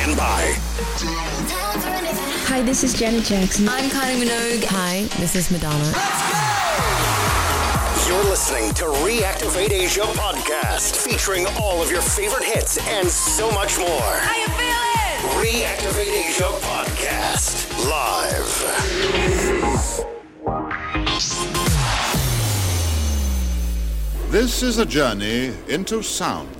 stand by. Hi, this is Janet Jackson. I'm Kylie Minogue. Hi, this is Madonna. You're listening to Reactivate Asia podcast, featuring all of your favorite hits and so much more. How you feeling? Reactivate Asia podcast live. This is a journey into sound.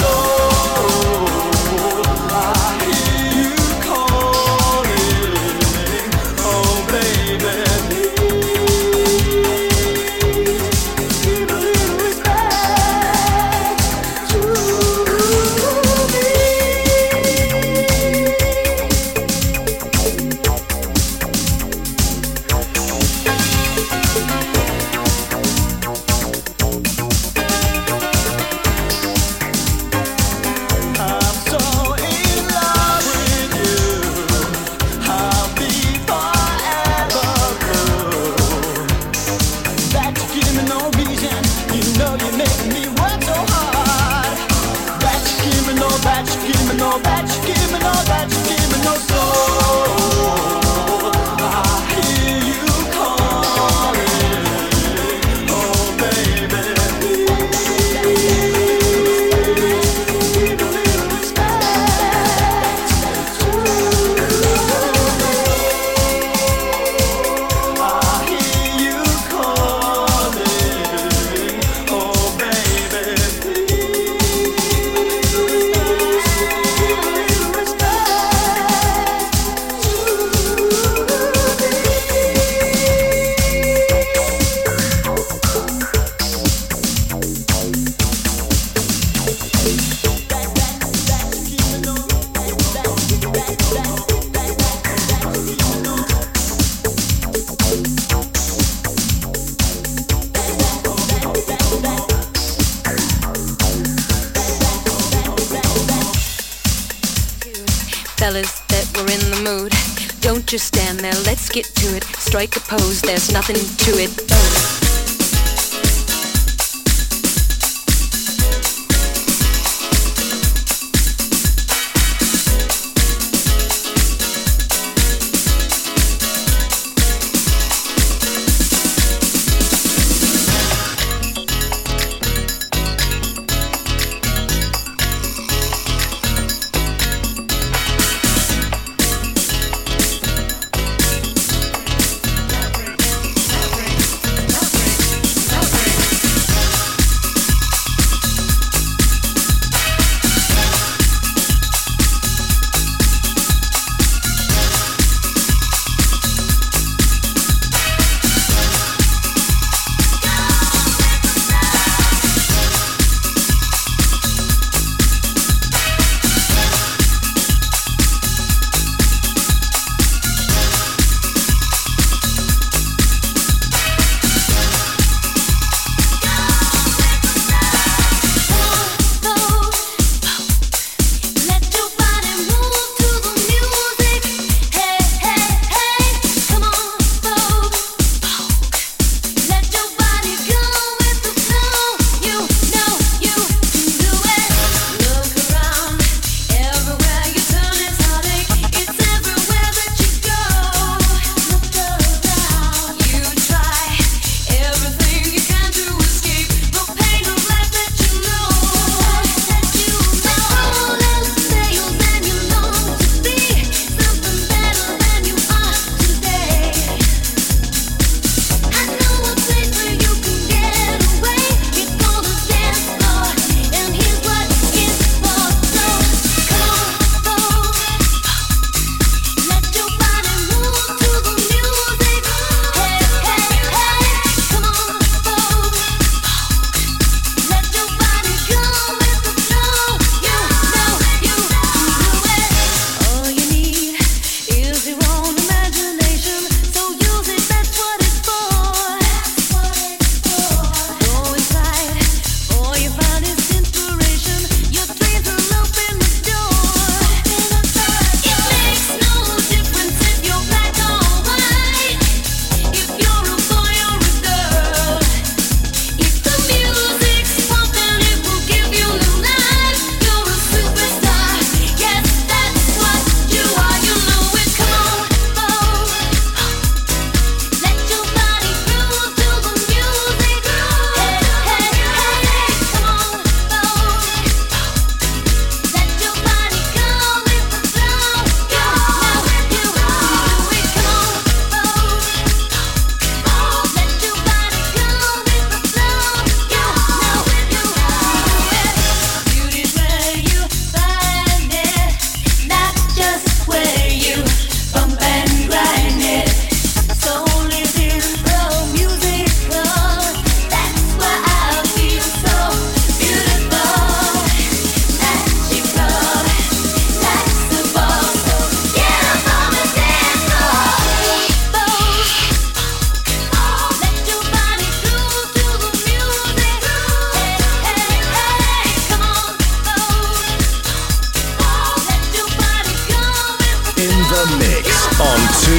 we're in the mood. Don't just stand there, let's get to it. Strike a pose, there's nothing to it.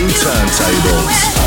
turntables.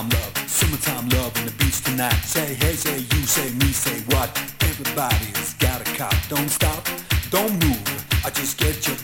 summertime love, summertime love the beach tonight. Say hey, say you, say me, say what? Everybody's got a cop. Don't stop, don't move. I just get your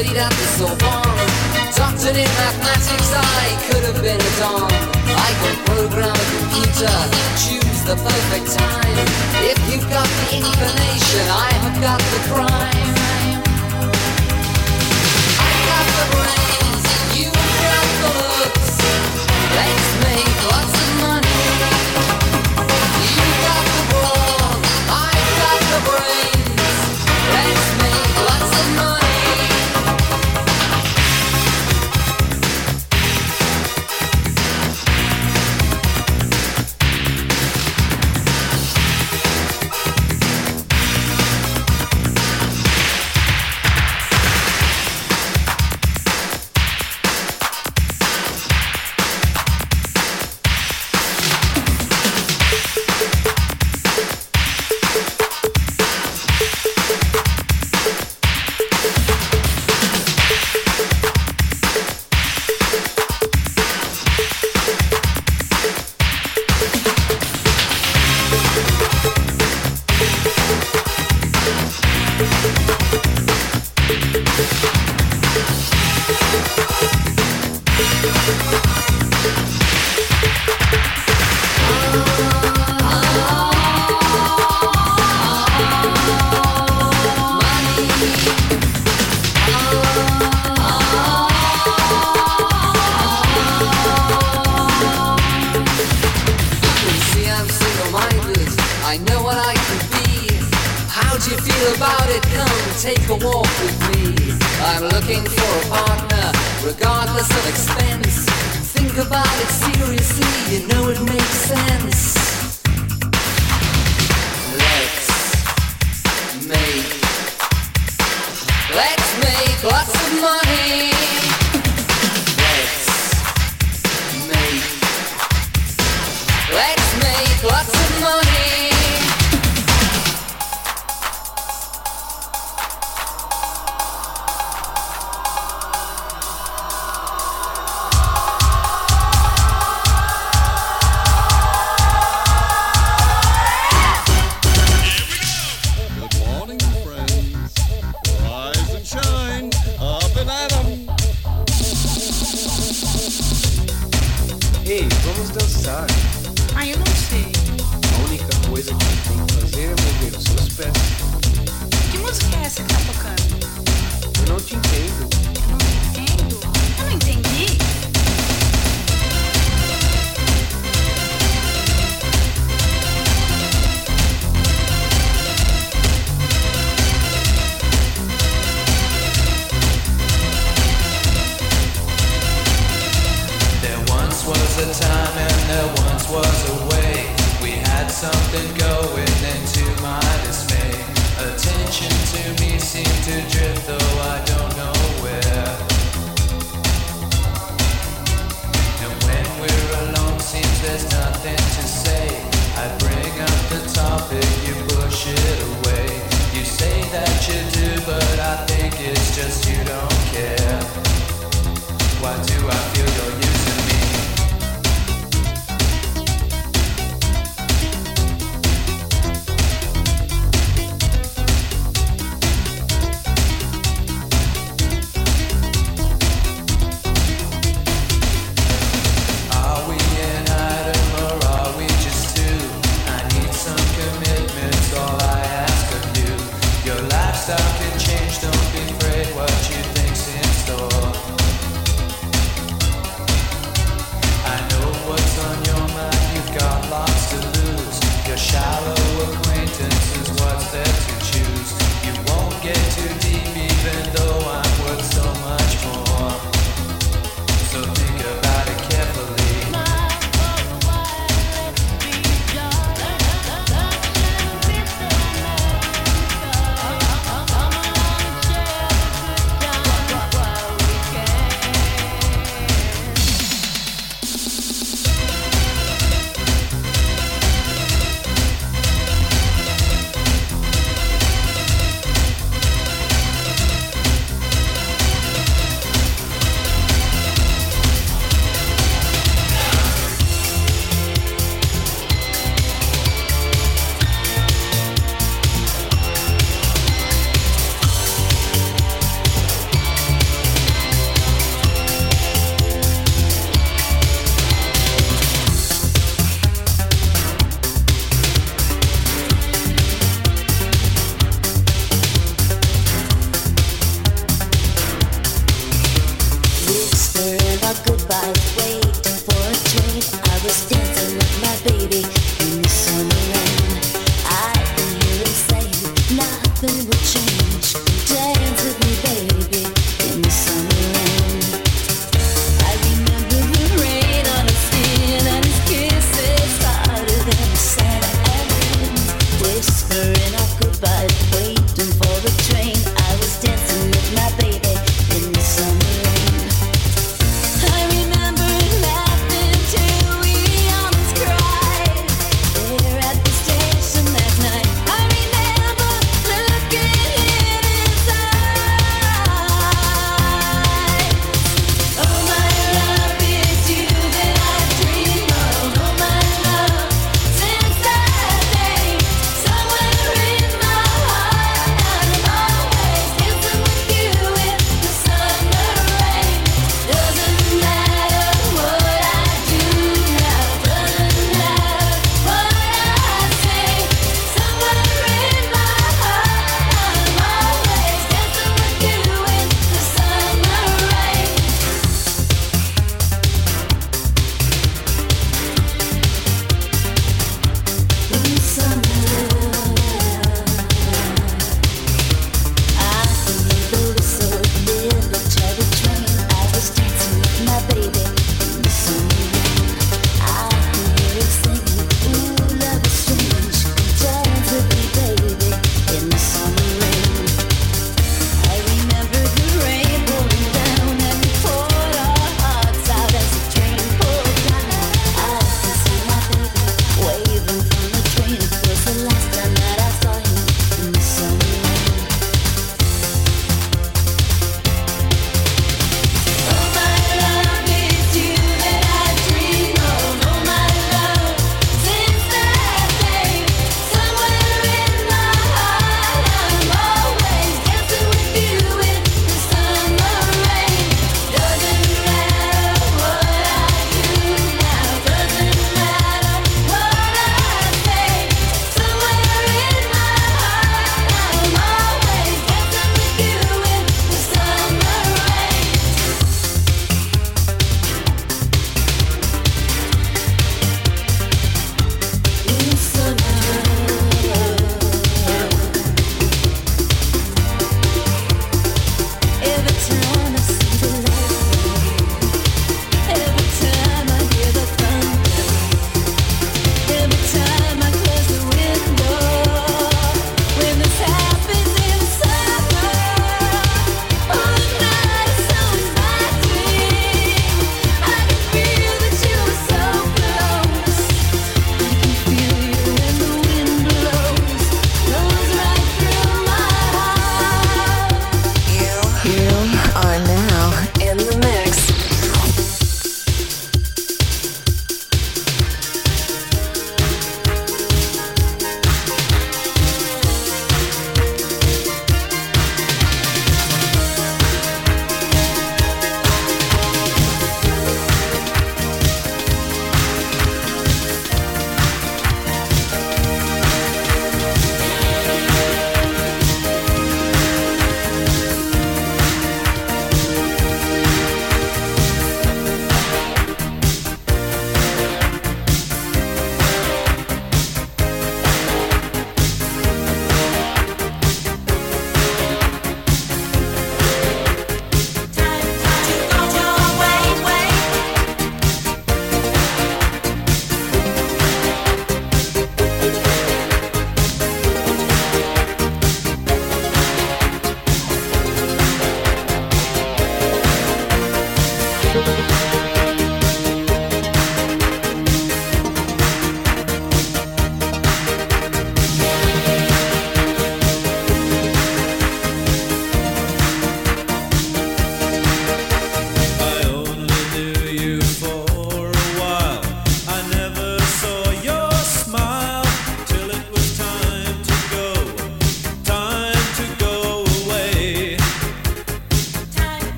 studied at the Sorbonne. Doctored in mathematics, I could have been a don. I could program a computer, choose the perfect time. If you've got the inclination, I have got the crime. I got the brains, you got the looks. Let's make lots of money. think about it seriously, you know it makes sense. Let's make